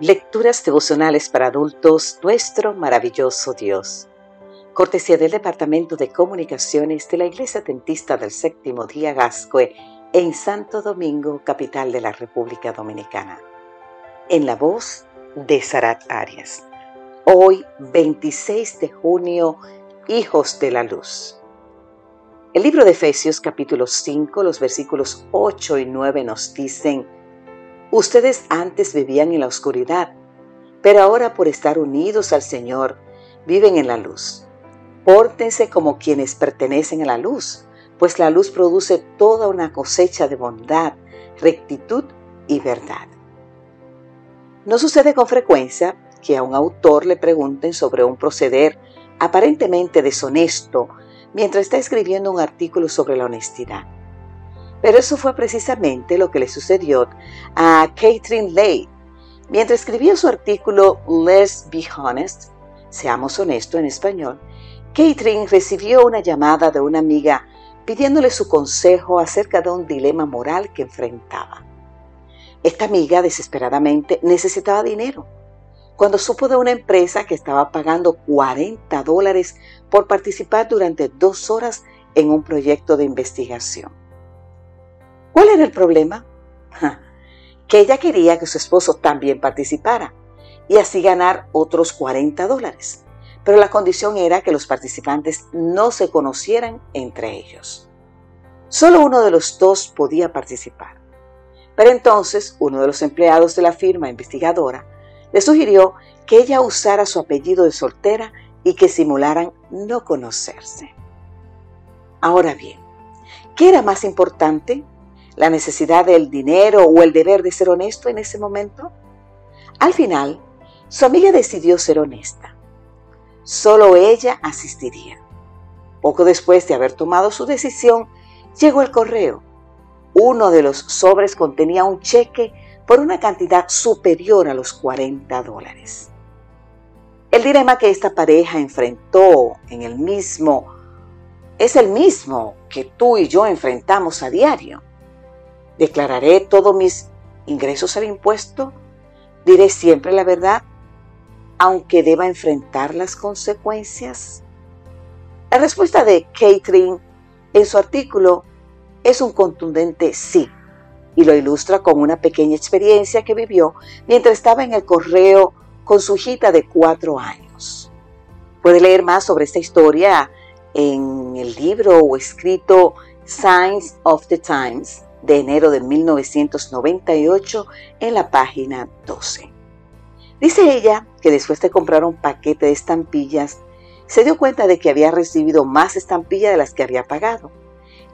Lecturas devocionales para adultos, nuestro maravilloso Dios. Cortesía del Departamento de Comunicaciones de la Iglesia Tentista del Séptimo Día Gascue en Santo Domingo, capital de la República Dominicana. En la voz de Sarat Arias. Hoy, 26 de junio, Hijos de la Luz. El libro de Efesios capítulo 5, los versículos 8 y 9 nos dicen, Ustedes antes vivían en la oscuridad, pero ahora por estar unidos al Señor, viven en la luz. Pórtense como quienes pertenecen a la luz, pues la luz produce toda una cosecha de bondad, rectitud y verdad. No sucede con frecuencia que a un autor le pregunten sobre un proceder aparentemente deshonesto mientras está escribiendo un artículo sobre la honestidad. Pero eso fue precisamente lo que le sucedió a Catherine Lay. Mientras escribía su artículo Let's Be Honest, seamos honestos en español, Catherine recibió una llamada de una amiga pidiéndole su consejo acerca de un dilema moral que enfrentaba. Esta amiga desesperadamente necesitaba dinero. Cuando supo de una empresa que estaba pagando 40 dólares por participar durante dos horas en un proyecto de investigación. ¿Cuál era el problema? que ella quería que su esposo también participara y así ganar otros 40 dólares. Pero la condición era que los participantes no se conocieran entre ellos. Solo uno de los dos podía participar. Pero entonces uno de los empleados de la firma investigadora le sugirió que ella usara su apellido de soltera y que simularan no conocerse. Ahora bien, ¿qué era más importante? La necesidad del dinero o el deber de ser honesto en ese momento? Al final, su amiga decidió ser honesta. Solo ella asistiría. Poco después de haber tomado su decisión, llegó el correo. Uno de los sobres contenía un cheque por una cantidad superior a los 40 dólares. El dilema que esta pareja enfrentó en el mismo es el mismo que tú y yo enfrentamos a diario. ¿Declararé todos mis ingresos al impuesto? ¿Diré siempre la verdad, aunque deba enfrentar las consecuencias? La respuesta de Catherine en su artículo es un contundente sí, y lo ilustra con una pequeña experiencia que vivió mientras estaba en el correo con su hijita de cuatro años. Puede leer más sobre esta historia en el libro o escrito Signs of the Times de enero de 1998 en la página 12. Dice ella que después de comprar un paquete de estampillas, se dio cuenta de que había recibido más estampillas de las que había pagado.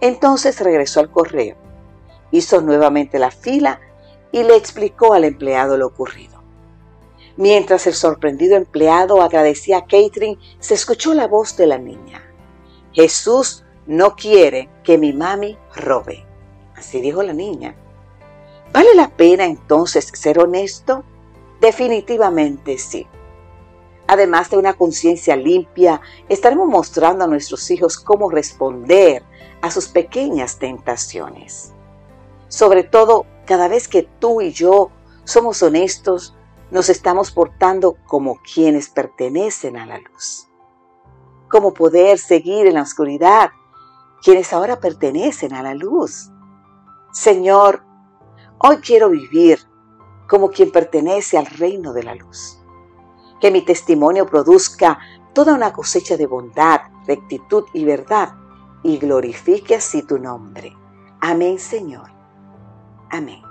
Entonces regresó al correo, hizo nuevamente la fila y le explicó al empleado lo ocurrido. Mientras el sorprendido empleado agradecía a Catherine, se escuchó la voz de la niña. Jesús no quiere que mi mami robe. Así dijo la niña. ¿Vale la pena entonces ser honesto? Definitivamente sí. Además de una conciencia limpia, estaremos mostrando a nuestros hijos cómo responder a sus pequeñas tentaciones. Sobre todo, cada vez que tú y yo somos honestos, nos estamos portando como quienes pertenecen a la luz. Cómo poder seguir en la oscuridad quienes ahora pertenecen a la luz. Señor, hoy quiero vivir como quien pertenece al reino de la luz. Que mi testimonio produzca toda una cosecha de bondad, rectitud y verdad, y glorifique así tu nombre. Amén, Señor. Amén.